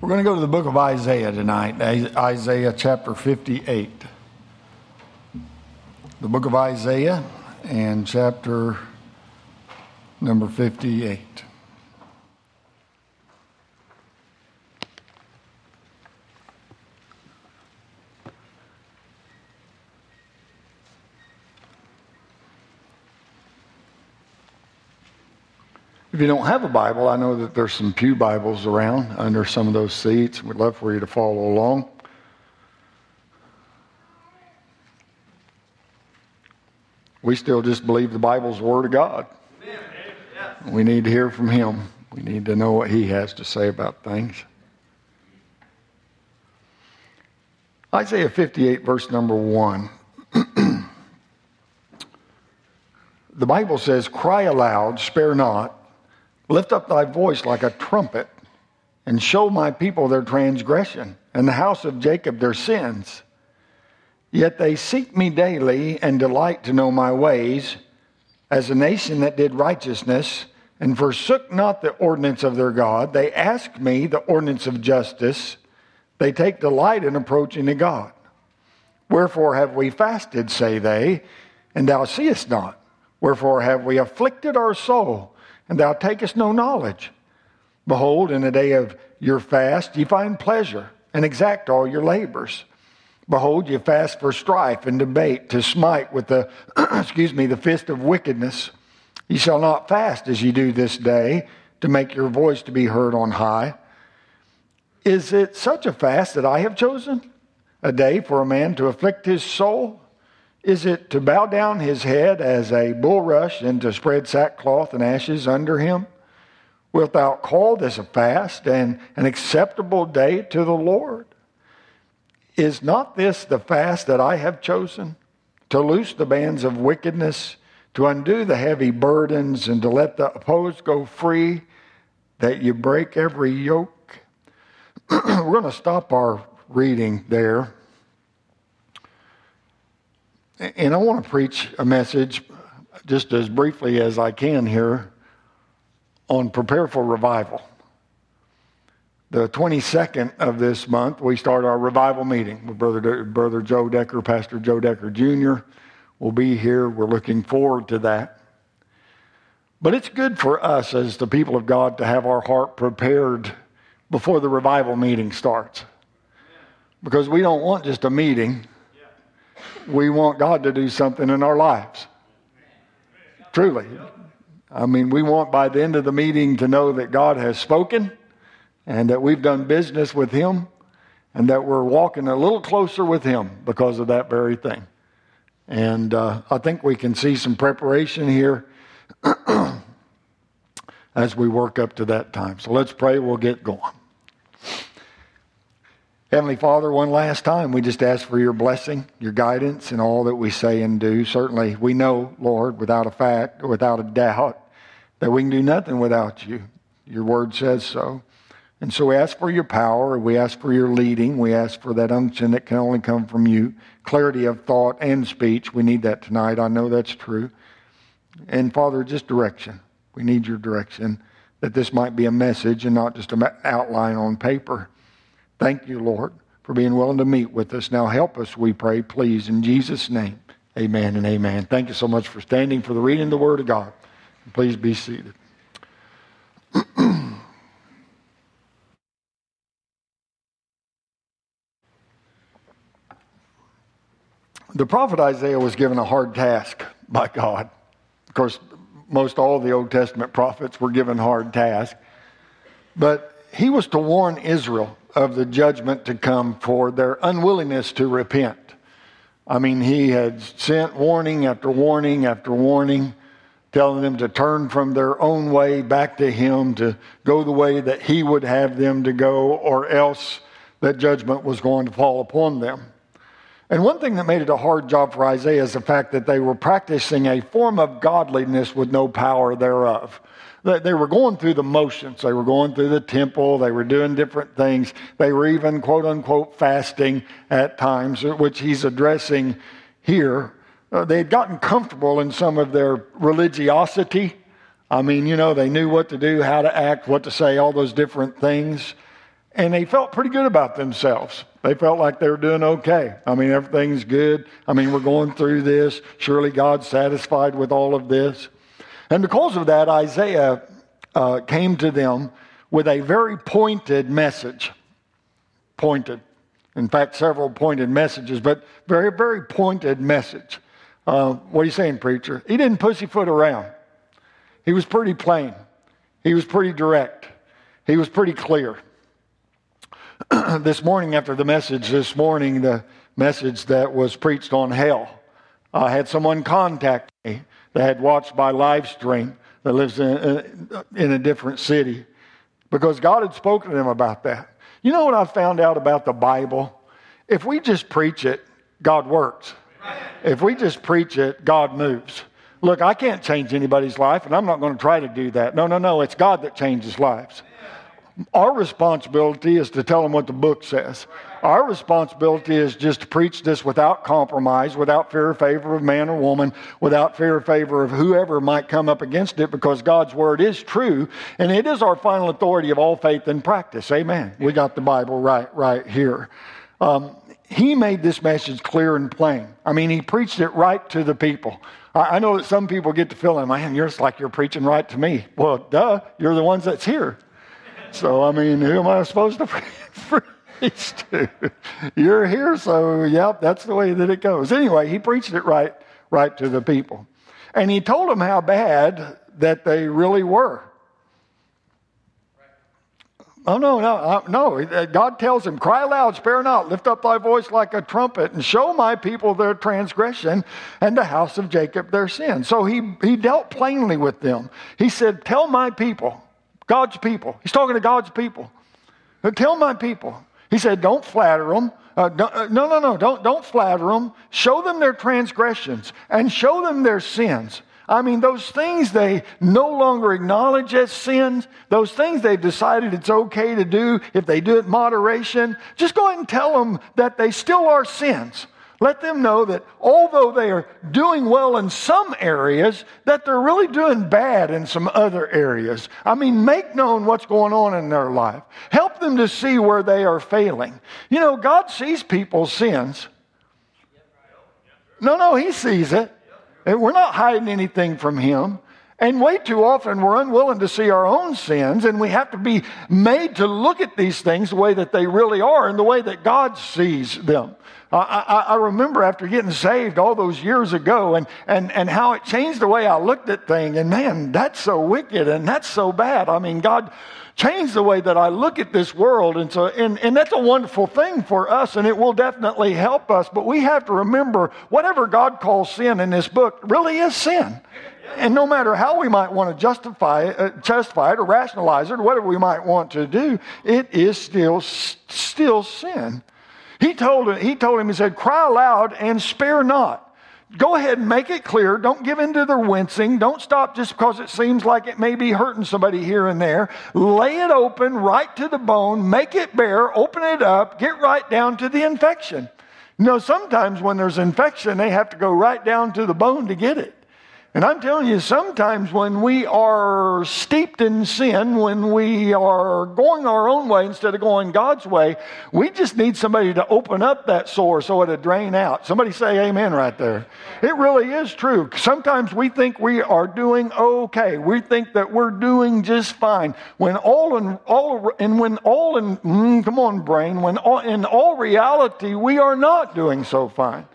We're going to go to the book of Isaiah tonight, Isaiah chapter 58. The book of Isaiah and chapter number 58. If you don't have a Bible, I know that there's some Pew Bibles around under some of those seats. We'd love for you to follow along. We still just believe the Bible's the Word of God. We need to hear from Him. We need to know what He has to say about things. Isaiah 58, verse number 1. the Bible says, Cry aloud, spare not Lift up thy voice like a trumpet and show my people their transgression and the house of Jacob their sins. Yet they seek me daily and delight to know my ways, as a nation that did righteousness and forsook not the ordinance of their God. They ask me the ordinance of justice. They take delight in approaching to God. Wherefore have we fasted, say they, and thou seest not? Wherefore have we afflicted our soul? And thou takest no knowledge. Behold, in the day of your fast ye find pleasure, and exact all your labors. Behold, ye fast for strife and debate, to smite with the, excuse me, the fist of wickedness. Ye shall not fast as ye do this day, to make your voice to be heard on high. Is it such a fast that I have chosen? A day for a man to afflict his soul? Is it to bow down his head as a bulrush and to spread sackcloth and ashes under him? Wilt thou call this a fast and an acceptable day to the Lord? Is not this the fast that I have chosen? To loose the bands of wickedness, to undo the heavy burdens, and to let the opposed go free, that you break every yoke? We're going to stop our reading there. And I want to preach a message just as briefly as I can here on prepare for revival. The 22nd of this month, we start our revival meeting with Brother, Brother Joe Decker, Pastor Joe Decker Jr. will be here. We're looking forward to that. But it's good for us as the people of God to have our heart prepared before the revival meeting starts. Because we don't want just a meeting we want God to do something in our lives. Truly. I mean, we want by the end of the meeting to know that God has spoken and that we've done business with Him and that we're walking a little closer with Him because of that very thing. And uh, I think we can see some preparation here as we work up to that time. So let's pray, we'll get going. Heavenly Father, one last time, we just ask for your blessing, your guidance in all that we say and do. Certainly, we know, Lord, without a fact, without a doubt, that we can do nothing without you. Your word says so. And so we ask for your power. We ask for your leading. We ask for that unction that can only come from you. Clarity of thought and speech. We need that tonight. I know that's true. And Father, just direction. We need your direction that this might be a message and not just an outline on paper. Thank you, Lord, for being willing to meet with us. Now help us, we pray, please, in Jesus' name. Amen and amen. Thank you so much for standing for the reading of the Word of God. Please be seated. the prophet Isaiah was given a hard task by God. Of course, most all the Old Testament prophets were given hard tasks. But he was to warn Israel of the judgment to come for their unwillingness to repent. I mean, he had sent warning after warning after warning, telling them to turn from their own way back to him, to go the way that he would have them to go, or else that judgment was going to fall upon them. And one thing that made it a hard job for Isaiah is the fact that they were practicing a form of godliness with no power thereof. They were going through the motions. They were going through the temple. They were doing different things. They were even, quote unquote, fasting at times, which he's addressing here. Uh, they had gotten comfortable in some of their religiosity. I mean, you know, they knew what to do, how to act, what to say, all those different things. and they felt pretty good about themselves. They felt like they were doing okay. I mean, everything's good. I mean, we're going through this. Surely God's satisfied with all of this. And because of that, Isaiah uh, came to them with a very pointed message. Pointed. In fact, several pointed messages, but very, very pointed message. Uh, what are you saying, preacher? He didn't pussyfoot around. He was pretty plain. He was pretty direct. He was pretty clear. this morning, after the message this morning, the message that was preached on hell, I had someone contact me that had watched my live stream that lives in, in a different city because God had spoken to them about that. You know what I found out about the Bible? If we just preach it, God works. If we just preach it, God moves. Look, I can't change anybody's life, and I'm not going to try to do that. No, no, no. It's God that changes lives. Our responsibility is to tell them what the book says. Our responsibility is just to preach this without compromise, without fear or favor of man or woman, without fear or favor of whoever might come up against it, because God's word is true, and it is our final authority of all faith and practice. Amen. We got the Bible right, right here. Um, he made this message clear and plain. I mean, he preached it right to the people. I, I know that some people get to feeling, man, you're just like you're preaching right to me. Well, duh, you're the ones that's here. So, I mean, who am I supposed to preach to? You're here, so yep, that's the way that it goes. Anyway, he preached it right, right to the people. And he told them how bad that they really were. Oh, no, no, uh, no. God tells him, Cry aloud, spare not, lift up thy voice like a trumpet, and show my people their transgression and the house of Jacob their sin. So he, he dealt plainly with them. He said, Tell my people, God's people. He's talking to God's people. Tell my people. He said, don't flatter them. Uh, uh, no, no, no, don't, don't flatter them. Show them their transgressions and show them their sins. I mean, those things they no longer acknowledge as sins, those things they've decided it's okay to do if they do it in moderation, just go ahead and tell them that they still are sins. Let them know that although they are doing well in some areas, that they're really doing bad in some other areas. I mean, make known what's going on in their life. Help them to see where they are failing. You know, God sees people's sins. No, no, He sees it. We're not hiding anything from Him. And way too often we're unwilling to see our own sins, and we have to be made to look at these things the way that they really are and the way that God sees them. I, I, remember after getting saved all those years ago and, and, and how it changed the way I looked at things. And man, that's so wicked and that's so bad. I mean, God changed the way that I look at this world. And so, and, and that's a wonderful thing for us and it will definitely help us. But we have to remember whatever God calls sin in this book really is sin. And no matter how we might want to justify it, uh, justify it or rationalize it or whatever we might want to do, it is still, still sin. He told him, he told him, he said, cry aloud and spare not. Go ahead and make it clear. Don't give in to their wincing. Don't stop just because it seems like it may be hurting somebody here and there. Lay it open right to the bone. Make it bare. Open it up. Get right down to the infection. You know, sometimes when there's infection, they have to go right down to the bone to get it. And I'm telling you, sometimes when we are steeped in sin, when we are going our own way instead of going God's way, we just need somebody to open up that sore so it'll drain out. Somebody say amen right there. It really is true. Sometimes we think we are doing okay. We think that we're doing just fine. When all in all, and when all in, mm, come on, brain, when all, in all reality, we are not doing so fine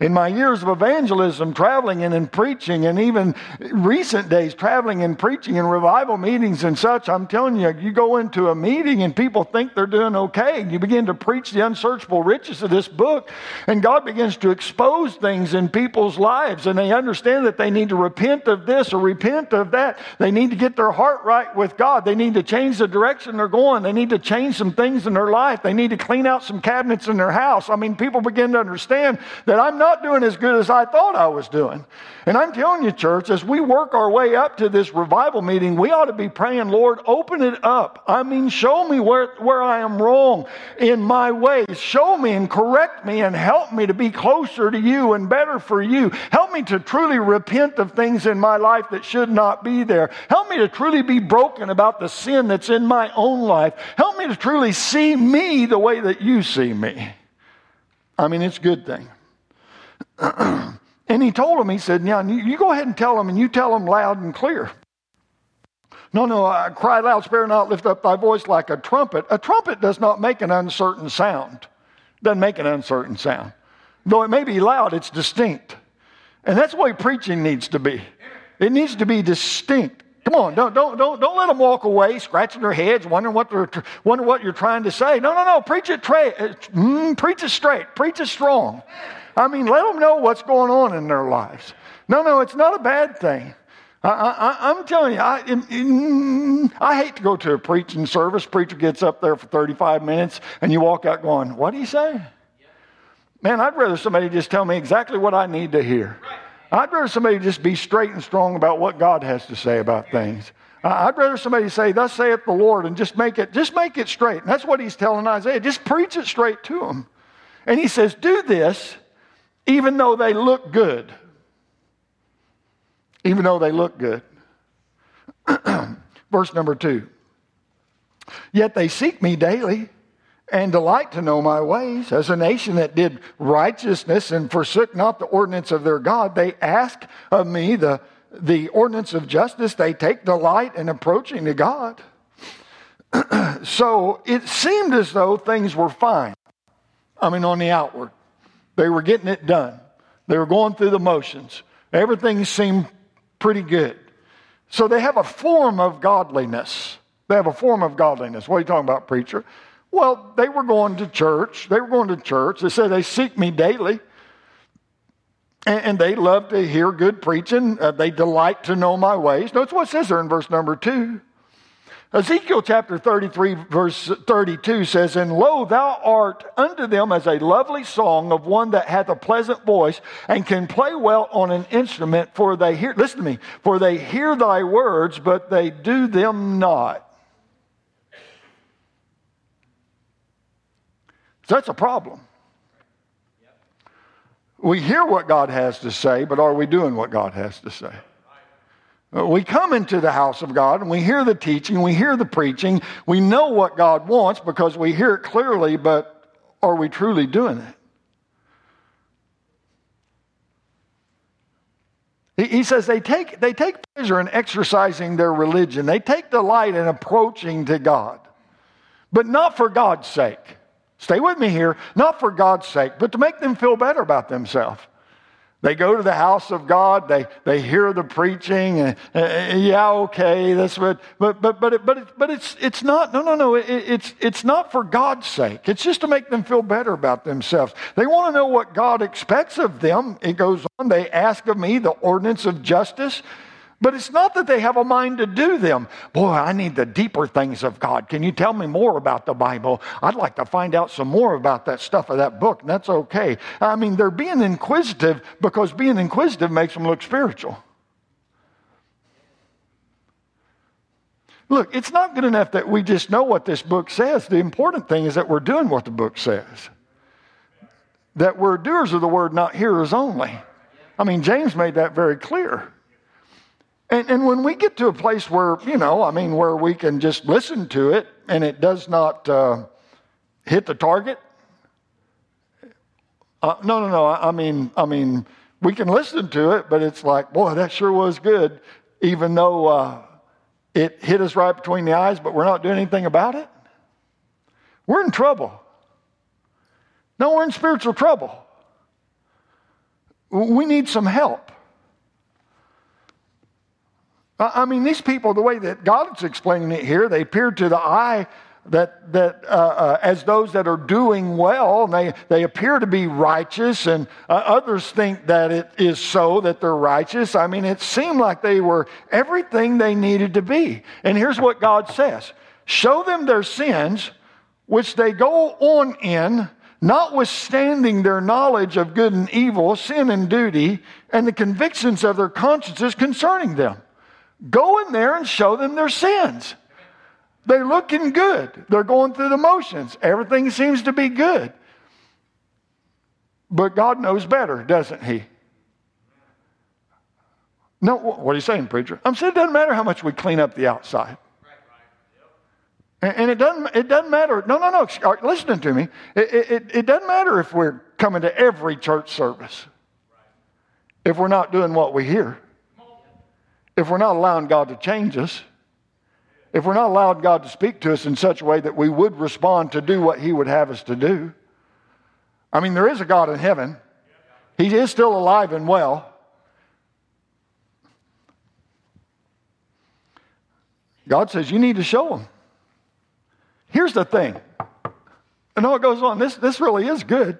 in my years of evangelism, traveling and in preaching, and even recent days, traveling and preaching and revival meetings and such, I'm telling you, you go into a meeting and people think they're doing okay. And you begin to preach the unsearchable riches of this book, and God begins to expose things in people's lives, and they understand that they need to repent of this or repent of that. They need to get their heart right with God. They need to change the direction they're going. They need to change some things in their life. They need to clean out some cabinets in their house. I mean, people begin to understand that I'm not not doing as good as I thought I was doing. And I'm telling you, church, as we work our way up to this revival meeting, we ought to be praying, Lord, open it up. I mean, show me where, where I am wrong in my ways. Show me and correct me and help me to be closer to you and better for you. Help me to truly repent of things in my life that should not be there. Help me to truly be broken about the sin that's in my own life. Help me to truly see me the way that you see me. I mean, it's a good thing. and he told him, he said, Now, you go ahead and tell them, and you tell them loud and clear. No, no, I cry loud, spare not, lift up thy voice like a trumpet. A trumpet does not make an uncertain sound. Doesn't make an uncertain sound. Though it may be loud, it's distinct. And that's the way preaching needs to be. It needs to be distinct. Come on, don't, don't, don't, don't let them walk away scratching their heads, wondering what, they're, wondering what you're trying to say. No, no, no. Preach it, tra- mm, preach it straight. Preach it strong. I mean, let them know what's going on in their lives. No, no, it's not a bad thing. I, am telling you, I, I hate to go to a preaching service. Preacher gets up there for 35 minutes, and you walk out going, What do you say? Man, I'd rather somebody just tell me exactly what I need to hear. I'd rather somebody just be straight and strong about what God has to say about things. I'd rather somebody say, Thus saith the Lord, and just make it, just make it straight. And that's what he's telling Isaiah. Just preach it straight to him. And he says, Do this even though they look good. Even though they look good. Verse number two. Yet they seek me daily and delight to know my ways. As a nation that did righteousness and forsook not the ordinance of their God, they ask of me the, the ordinance of justice. They take delight in approaching to God. so it seemed as though things were fine. I mean, on the outward, they were getting it done. They were going through the motions. Everything seemed pretty good. So they have a form of godliness. They have a form of godliness. What are you talking about, preacher? Well, they were going to church. They were going to church. They said they seek me daily. And, they love to hear good preaching. Uh, they delight to know my ways. Notice what it says there in verse number two. Ezekiel chapter 33, verse 32 says, And lo, thou art unto them as a lovely song of one that hath a pleasant voice and can play well on an instrument, for they hear, listen to me, for they hear thy words, but they do them not. So that's a problem. We hear what God has to say, but are we doing what God has to say? Uh, we come into the house of God and we hear the teaching, we hear the preaching, we know what God wants because we hear it clearly, but are we truly doing it? He says they take, they take pleasure in exercising their religion. They take delight in approaching to God, but not for God's sake. Stay with me here, not for God's sake, but to make them feel better about themselves. They go to the house of God. They, they hear the preaching. And, yeah, okay, that's what. But but but it, but it, but it's it's not. No no no. It, it's it's not for God's sake. It's just to make them feel better about themselves. They want to know what God expects of them. It goes on. They ask of me the ordinance of justice. But it's not that they have a mind to do them. Boy, I need the deeper things of God. Can you tell me more about the Bible? I'd like to find out some more about that stuff of that book, and that's okay. I mean, they're being inquisitive because being inquisitive makes them look spiritual. Look, it's not good enough that we just know what this book says. The important thing is that we're doing what the book says. That we're doers of the word, not hearers only. I mean, James made that very clear. And, and when we get to a place where, you know, I mean, where we can just listen to it and it does not uh, hit the target, uh, no, no, no. I mean, I mean, we can listen to it, but it's like, boy, that sure was good, even though uh, it hit us right between the eyes, but we're not doing anything about it. We're in trouble. No, we're in spiritual trouble. We need some help. I mean, these people, the way that God's explaining it here, they appear to the eye that, that uh, uh, as those that are doing well, and they, they appear to be righteous, and uh, others think that it is so that they're righteous. I mean, it seemed like they were everything they needed to be. And here's what God says Show them their sins, which they go on in, notwithstanding their knowledge of good and evil, sin and duty, and the convictions of their consciences concerning them. Go in there and show them their sins. They're looking good. They're going through the motions. Everything seems to be good. But God knows better, doesn't He? No, what are you saying, preacher? I'm saying it doesn't matter how much we clean up the outside. And it doesn't, it doesn't matter. No, no, no. Listen to me. It, it, it doesn't matter if we're coming to every church service if we're not doing what we hear. If we're not allowing God to change us. If we're not allowing God to speak to us in such a way that we would respond to do what He would have us to do. I mean, there is a God in heaven, He is still alive and well. God says, You need to show Him. Here's the thing. And all it goes on, this, this really is good.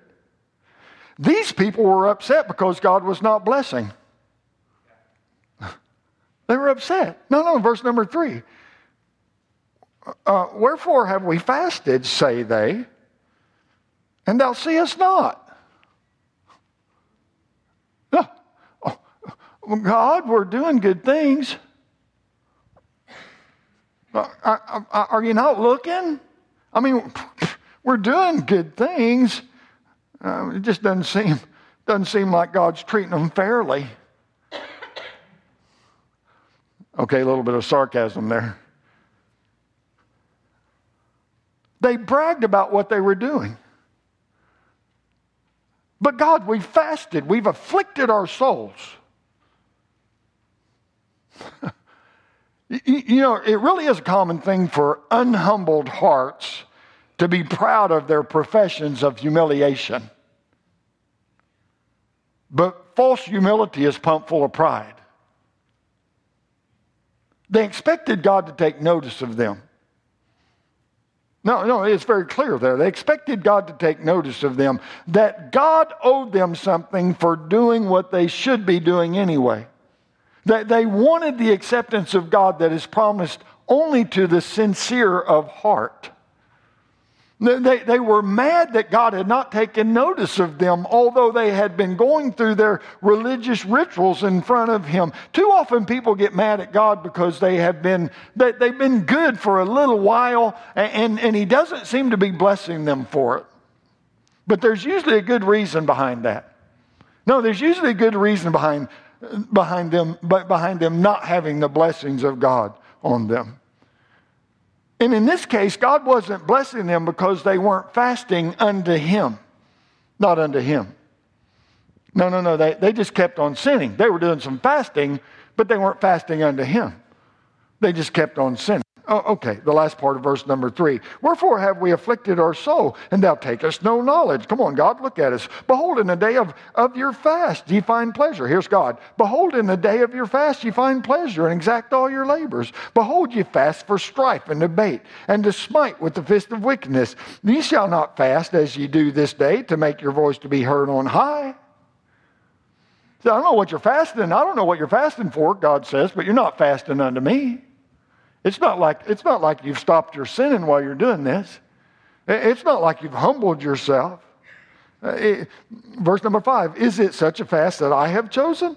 These people were upset because God was not blessing. They were upset. No, no, verse number three. Uh, Wherefore have we fasted, say they, and thou seest not? Oh, God, we're doing good things. Uh, are you not looking? I mean, we're doing good things. Uh, it just doesn't seem doesn't seem like God's treating them fairly. Okay, a little bit of sarcasm there. They bragged about what they were doing. But God, we've fasted, we've afflicted our souls. You know, it really is a common thing for unhumbled hearts to be proud of their professions of humiliation. But false humility is pumped full of pride. They expected God to take notice of them. No, no, it's very clear there. They expected God to take notice of them, that God owed them something for doing what they should be doing anyway. They, they wanted the acceptance of God that is promised only to the sincere of heart. They, they were mad that God had not taken notice of them, although they had been going through their religious rituals in front of Him. Too often people get mad at God because they have been, they, they've been good for a little while, and, and He doesn't seem to be blessing them for it. But there's usually a good reason behind that. No, there's usually a good reason behind behind them, behind them not having the blessings of God on them. And in this case, God wasn't blessing them because they weren't fasting unto Him, not unto Him. No, no, no. They, they just kept on sinning. They were doing some fasting, but they weren't fasting unto Him. They just kept on sinning. Oh, okay, the last part of verse number three. Wherefore have we afflicted our soul, and thou takest no knowledge? Come on, God, look at us. Behold, in the day of, of your fast ye find pleasure. Here's God. Behold, in the day of your fast ye find pleasure, and exact all your labors. Behold, ye fast for strife and debate, and to smite with the fist of wickedness. Ye shall not fast as ye do this day, to make your voice to be heard on high. So I don't know what you're fasting. I don't know what you're fasting for, God says, but you're not fasting unto me. It's not like, it's not like you've stopped your sinning while you're doing this. It's not like you've humbled yourself. Uh, verse number five Is it such a fast that I have chosen?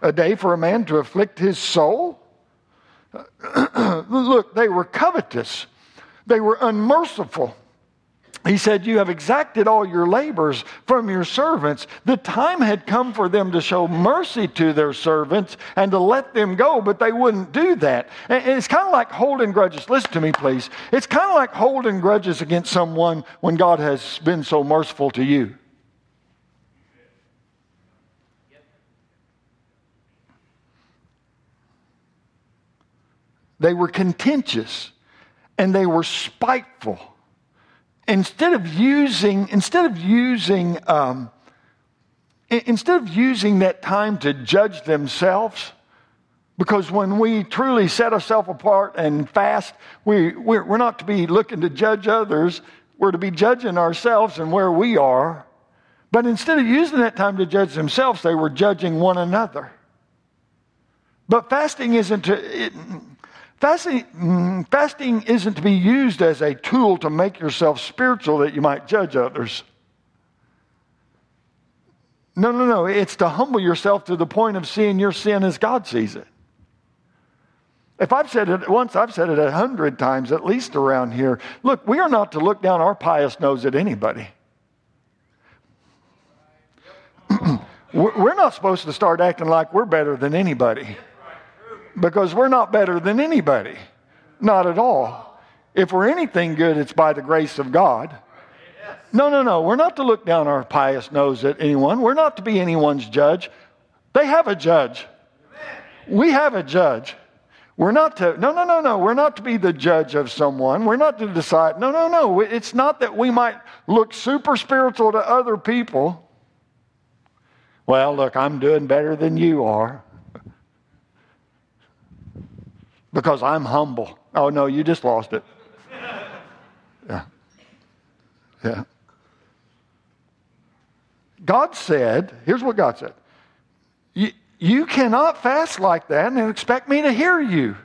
A day for a man to afflict his soul? Look, they were covetous, they were unmerciful. He said, You have exacted all your labors from your servants. The time had come for them to show mercy to their servants and to let them go, but they wouldn't do that. And it's kind of like holding grudges. Listen to me, please. It's kind of like holding grudges against someone when God has been so merciful to you. They were contentious and they were spiteful instead of using instead of using um, instead of using that time to judge themselves because when we truly set ourselves apart and fast we, we're, we're not to be looking to judge others we're to be judging ourselves and where we are. But instead of using that time to judge themselves they were judging one another. But fasting isn't to, it, Fasting, mm, fasting isn't to be used as a tool to make yourself spiritual that you might judge others. No, no, no. It's to humble yourself to the point of seeing your sin as God sees it. If I've said it once, I've said it a hundred times at least around here. Look, we are not to look down our pious nose at anybody. we're not supposed to start acting like we're better than anybody because we're not better than anybody. Not at all. If we're anything good, it's by the grace of God. No, no, no. We're not to look down our pious nose at anyone. We're not to be anyone's judge. They have a judge. We have a judge. We're not to, no, no, no, no. We're not to be the judge of someone. We're not to decide. No, no, no. It's not that we might look super spiritual to other people. Well, look, I'm doing better than you are because I'm humble. Oh, no, you just lost it. Yeah. Yeah. God said, here's what God said you, you cannot fast like that and expect me to hear you.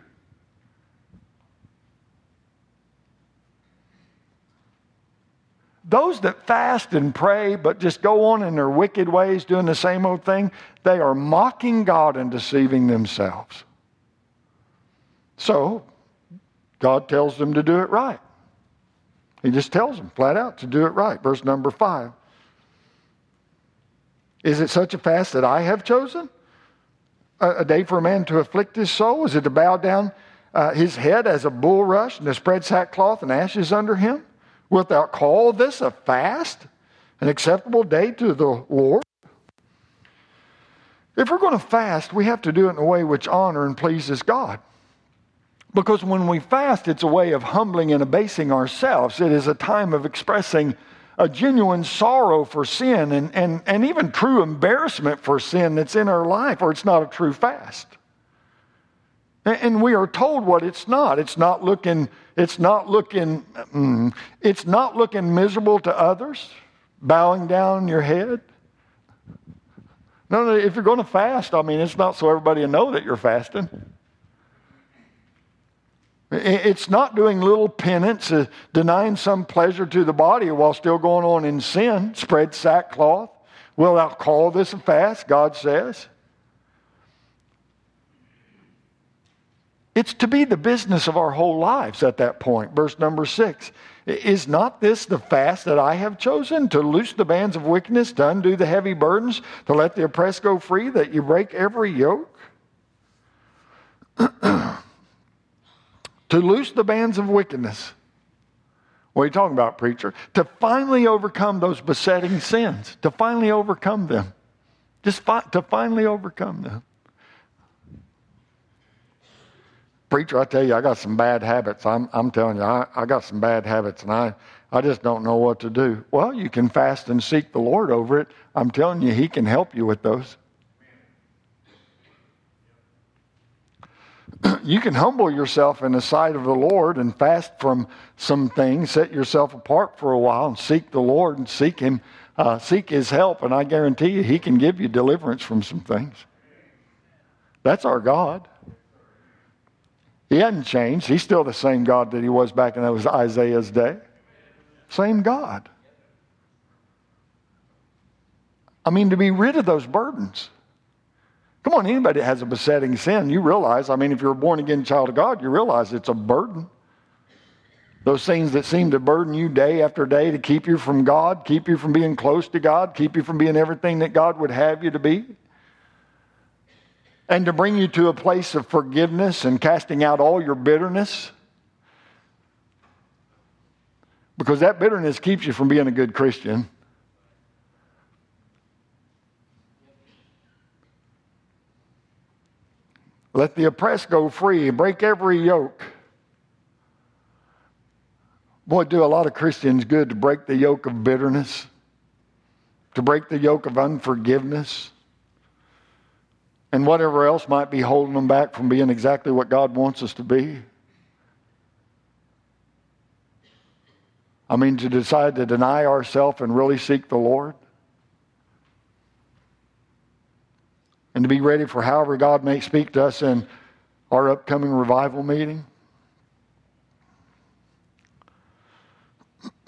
Those that fast and pray but just go on in their wicked ways doing the same old thing, they are mocking God and deceiving themselves. So, God tells them to do it right. He just tells them flat out to do it right. Verse number five. Is it such a fast that I have chosen? A, a day for a man to afflict his soul? Is it to bow down uh, his head as a bulrush and to spread sackcloth and ashes under him? Wilt thou call this a fast, an acceptable day to the Lord? If we're going to fast, we have to do it in a way which honor and pleases God. Because when we fast, it's a way of humbling and abasing ourselves. It is a time of expressing a genuine sorrow for sin and, and, and even true embarrassment for sin that's in our life, or it's not a true fast. And we are told what it's not. It's not looking, it's not looking, mm, it's not looking miserable to others, bowing down your head. No, no, if you're going to fast, I mean, it's not so everybody will know that you're fasting. It's not doing little penance, uh, denying some pleasure to the body while still going on in sin, spread sackcloth. Will thou call this a fast? God says. It's to be the business of our whole lives at that point. Verse number six. Is not this the fast that I have chosen? To loose the bands of wickedness, to undo the heavy burdens, to let the oppressed go free, that you break every yoke? to loose the bands of wickedness. What are you talking about, preacher? To finally overcome those besetting sins, to finally overcome them. Just fi- to finally overcome them. Preacher, I tell you, I got some bad habits. I'm, I'm telling you, I, I got some bad habits and I, I just don't know what to do. Well, you can fast and seek the Lord over it. I'm telling you, He can help you with those. you can humble yourself in the sight of the Lord and fast from some things, set yourself apart for a while and seek the Lord and seek Him, uh, seek His help, and I guarantee you, He can give you deliverance from some things. That's our God. He hasn't changed. He's still the same God that he was back in that was Isaiah's day. Same God. I mean, to be rid of those burdens. Come on, anybody that has a besetting sin, you realize, I mean, if you're a born again child of God, you realize it's a burden. Those things that seem to burden you day after day to keep you from God, keep you from being close to God, keep you from being everything that God would have you to be and to bring you to a place of forgiveness and casting out all your bitterness. Because that bitterness keeps you from being a good Christian. Let the oppressed go free, break every yoke. Boy, do a lot of Christians good to break the yoke of bitterness, to break the yoke of unforgiveness and whatever else might be holding them back from being exactly what God wants us to be. I mean, to decide to deny ourselves and really seek the Lord. And to be ready for however God may speak to us in our upcoming revival meeting.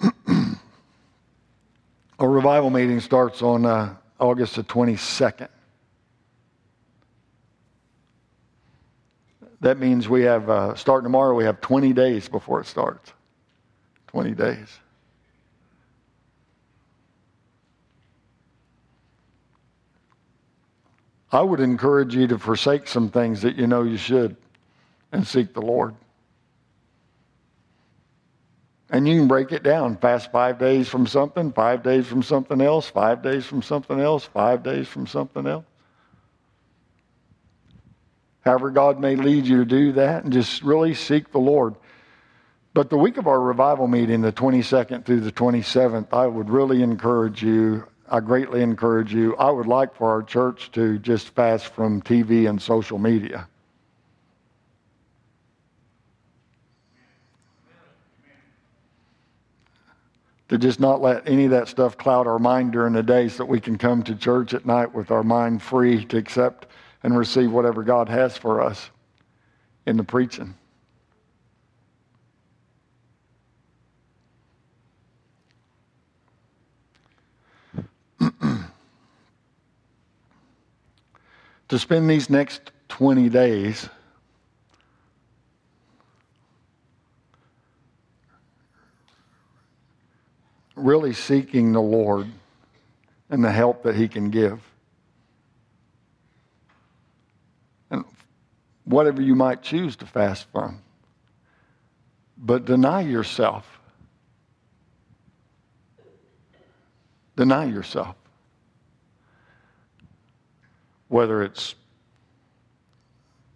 our revival meeting starts on uh, August the 22nd. That means we have, uh, starting tomorrow, we have 20 days before it starts. 20 days. I would encourage you to forsake some things that you know you should and seek the Lord. And you can break it down. Fast five days from something, five days from something else, five days from something else, five days from something else. However, God may lead you to do that and just really seek the Lord. But the week of our revival meeting, the 22nd through the 27th, I would really encourage you. I greatly encourage you. I would like for our church to just fast from TV and social media. to just not let any of that stuff cloud our mind during the day so that we can come to church at night with our mind free to accept and receive whatever God has for us in the preaching. To spend these next 20 days really seeking the Lord and the help that He can give. And whatever you might choose to fast from. But deny yourself. Deny yourself. Whether it's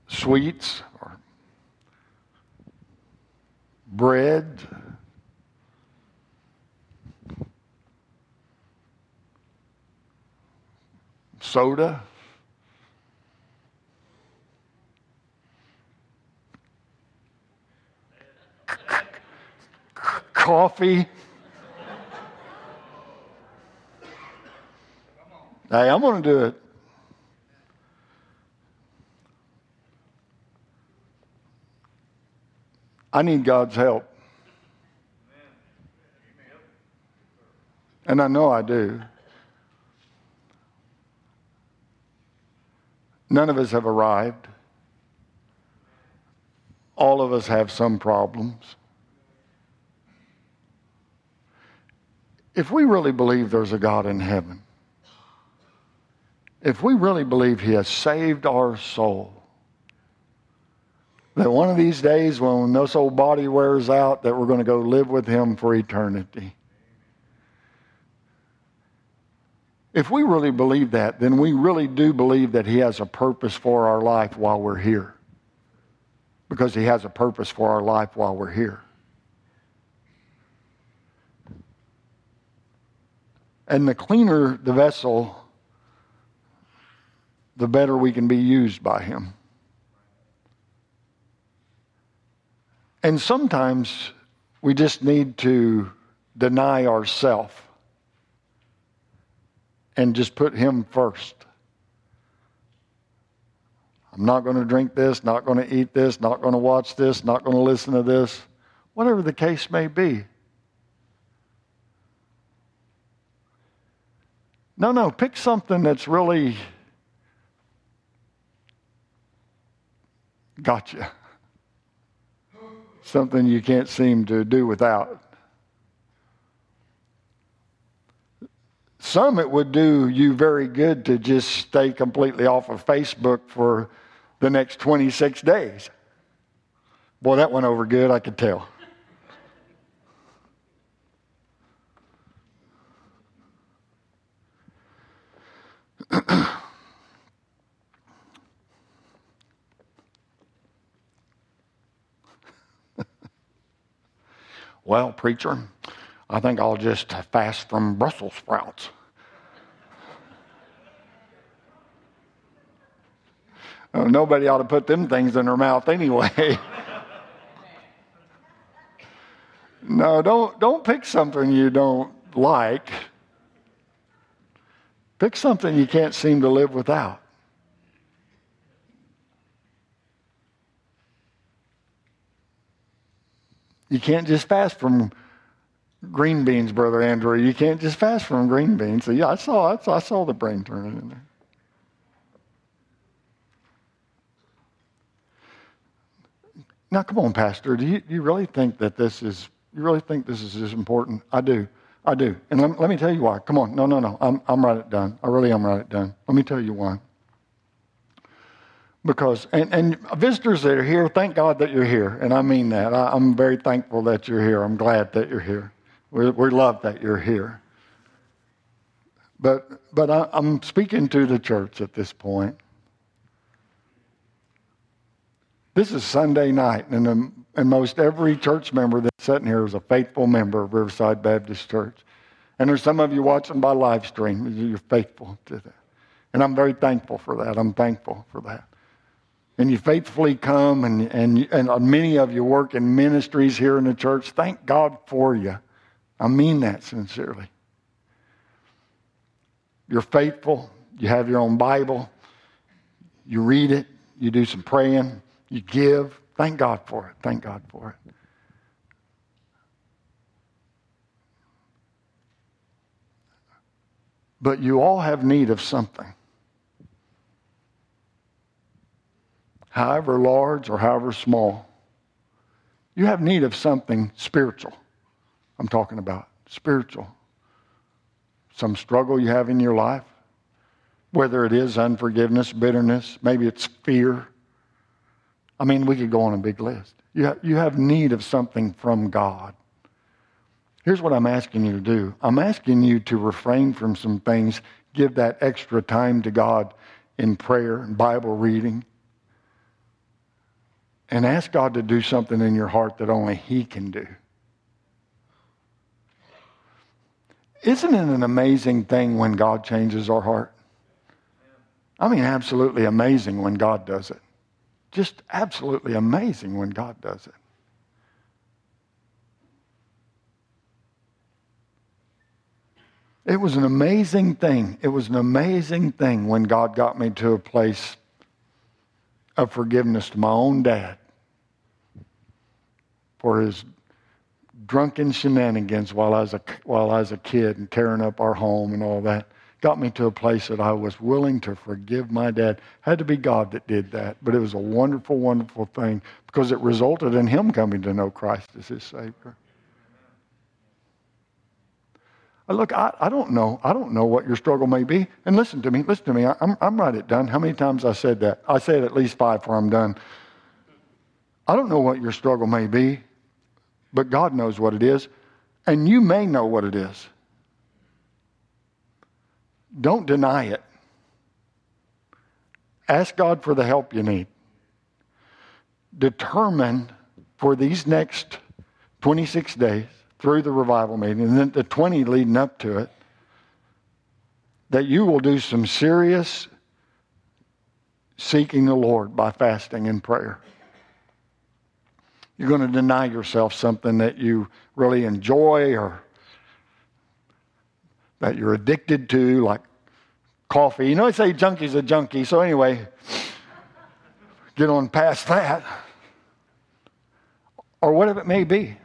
sweets or bread soda. Coffee. Hey, I'm going to do it. I need God's help. And I know I do. None of us have arrived. All of us have some problems. If we really believe there's a God in heaven, if we really believe He has saved our soul, that one of these days when this old body wears out, that we're going to go live with Him for eternity. If we really believe that, then we really do believe that He has a purpose for our life while we're here. Because He has a purpose for our life while we're here. And the cleaner the vessel, the better we can be used by Him. And sometimes we just need to deny ourselves and just put Him first. I'm not going to drink this, not going to eat this, not going to watch this, not going to listen to this, whatever the case may be. No, no, pick something that's really got you. Something you can't seem to do without. Some it would do you very good to just stay completely off of Facebook for the next 26 days. Boy, that went over good, I could tell. well, preacher, I think I'll just fast from Brussels sprouts. Oh, nobody ought to put them things in their mouth anyway. no, don't, don't pick something you don't like. Pick something you can't seem to live without. You can't just fast from green beans, Brother Andrew. You can't just fast from green beans. So, yeah, I saw, I saw, I saw the brain turning in there. Now, come on, Pastor. Do you, do you really think that this is, you really think this is as important? I do. I do. And let, let me tell you why. Come on. No, no, no. I'm, I'm right it done. I really am right it done. Let me tell you why. Because, and, and visitors that are here, thank God that you're here. And I mean that. I, am very thankful that you're here. I'm glad that you're here. We, love that you're here. But, but I, I'm speaking to the church at this point. This is Sunday night, and, um, and most every church member that's sitting here is a faithful member of Riverside Baptist Church. And there's some of you watching by live stream. You're faithful to that. And I'm very thankful for that. I'm thankful for that. And you faithfully come, and, and, and many of you work in ministries here in the church. Thank God for you. I mean that sincerely. You're faithful. You have your own Bible. You read it. You do some praying. You give. Thank God for it. Thank God for it. But you all have need of something. However large or however small, you have need of something spiritual. I'm talking about spiritual. Some struggle you have in your life, whether it is unforgiveness, bitterness, maybe it's fear, I mean, we could go on a big list. You have, you have need of something from God. Here's what I'm asking you to do I'm asking you to refrain from some things, give that extra time to God in prayer and Bible reading, and ask God to do something in your heart that only He can do. Isn't it an amazing thing when God changes our heart? I mean, absolutely amazing when God does it just absolutely amazing when God does it. It was an amazing thing. It was an amazing thing when God got me to a place of forgiveness to my own dad for his drunken shenanigans while I was a, while I was a kid and tearing up our home and all that got me to a place that I was willing to forgive my dad. Had to be God that did that, but it was a wonderful, wonderful thing because it resulted in him coming to know Christ as his Savior. Uh, look, I, I don't know. I don't know what your struggle may be. And listen to me. Listen to me. I, I'm, I'm right it done. How many times I said that? I say it at least five before I'm done. I don't know what your struggle may be, but God knows what it is. And you may know what it is. Don't deny it. Ask God for the help you need. Determine for these next 26 days through the revival meeting and then the 20 leading up to it that you will do some serious seeking the Lord by fasting and prayer. You're going to deny yourself something that you really enjoy or that you're addicted to, like coffee. You know, they say junkie's a junkie. So, anyway, get on past that. Or whatever it may be.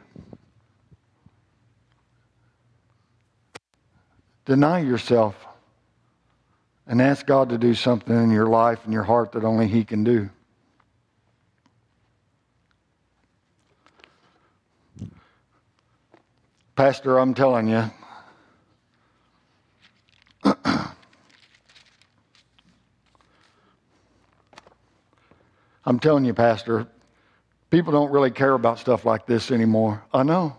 Deny yourself and ask God to do something in your life and your heart that only He can do. Pastor, I'm telling you, I'm telling you, Pastor, people don't really care about stuff like this anymore. I know.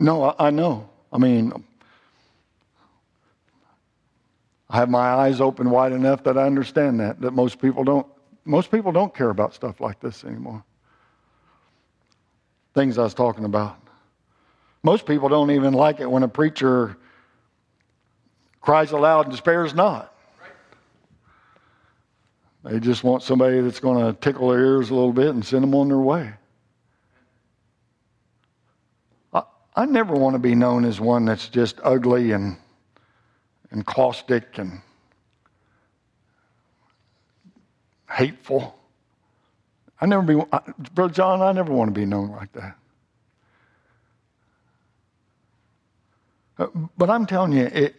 No, I, I know. I mean, I have my eyes open wide enough that I understand that that most people don't most people don't care about stuff like this anymore. Things I was talking about. Most people don't even like it when a preacher cries aloud and despairs not. They just want somebody that's going to tickle their ears a little bit and send them on their way. I, never want to be known as one that's just ugly and, and caustic and hateful. I never be, I, Brother John, I never want to be known like that. Uh, but I'm telling you, it,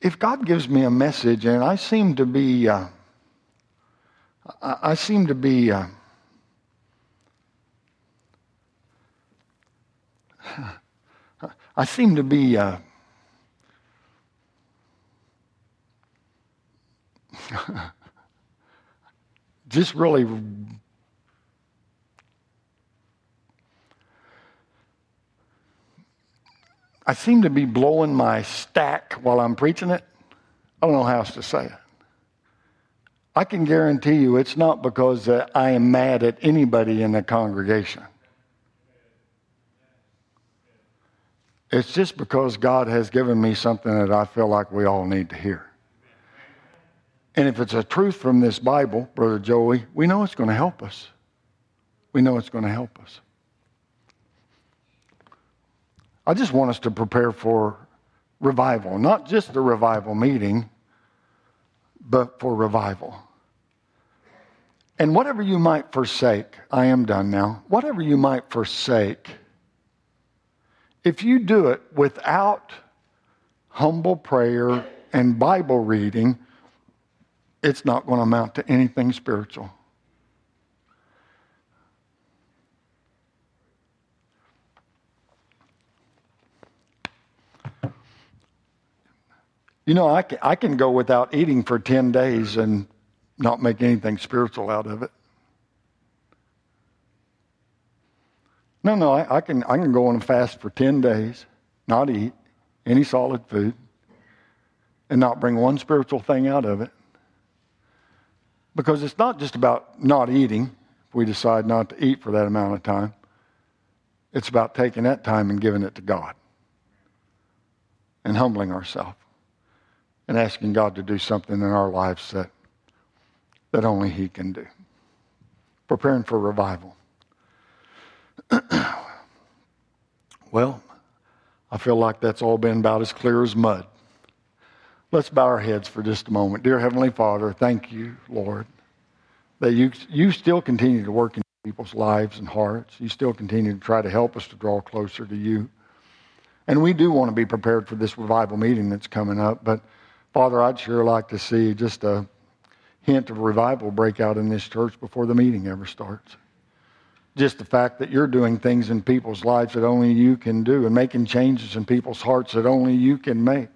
if God gives me a message and I seem to be, uh, I, I, seem to be, uh, I seem to be, uh, just really I seem to be blowing my stack while I'm preaching it. I don't know how else to say it. I can guarantee you it's not because I am mad at anybody in the congregation. It's just because God has given me something that I feel like we all need to hear. And if it's a truth from this Bible, Brother Joey, we know it's going to help us. We know it's going to help us. I just want us to prepare for revival, not just the revival meeting, but for revival. And whatever you might forsake, I am done now, whatever you might forsake, if you do it without humble prayer and Bible reading, it's not going to amount to anything spiritual. You know, I can, I can go without eating for 10 days and not make anything spiritual out of it. No, no, I, I, can, I can go on a fast for 10 days, not eat any solid food, and not bring one spiritual thing out of it. Because it's not just about not eating, if we decide not to eat for that amount of time. It's about taking that time and giving it to God and humbling ourselves and asking God to do something in our lives that, that only He can do. Preparing for revival. well, I feel like that's all been about as clear as mud. Let's bow our heads for just a moment. Dear Heavenly Father, thank you, Lord, that you, you still continue to work in people's lives and hearts. You still continue to try to help us to draw closer to you. And we do want to be prepared for this revival meeting that's coming up. But, Father, I'd sure like to see just a hint of revival break out in this church before the meeting ever starts. Just the fact that you're doing things in people's lives that only you can do and making changes in people's hearts that only you can make.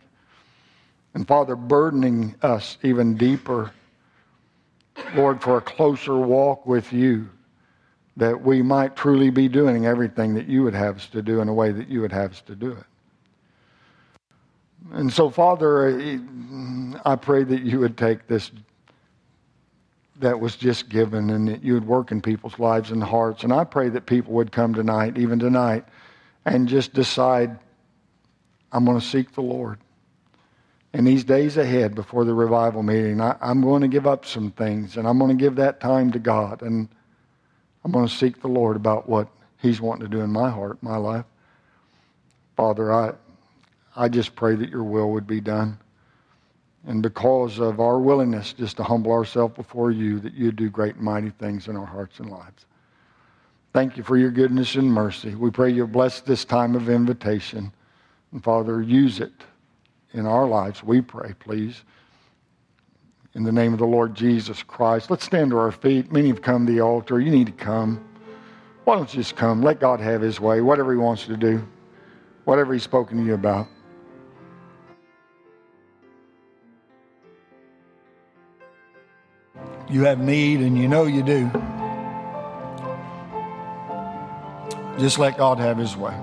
And Father, burdening us even deeper, Lord, for a closer walk with you, that we might truly be doing everything that you would have us to do in a way that you would have us to do it. And so, Father, I pray that you would take this that was just given and that you would work in people's lives and hearts. And I pray that people would come tonight, even tonight, and just decide, I'm going to seek the Lord in these days ahead before the revival meeting, I, am going to give up some things and I'm going to give that time to God and I'm going to seek the Lord about what He's wanting to do in my heart, my life. Father, I, I just pray that your will would be done. And because of our willingness just to humble ourselves before you, that you do great and mighty things in our hearts and lives. Thank you for your goodness and mercy. We pray you bless this time of invitation. And Father, use it in our lives, we pray, please. In the name of the Lord Jesus Christ. Let's stand to our feet. Many have come to the altar. You need to come. Why don't you just come? Let God have his way, whatever he wants to do, whatever he's spoken to you about. You have need, and you know you do. Just let God have his way.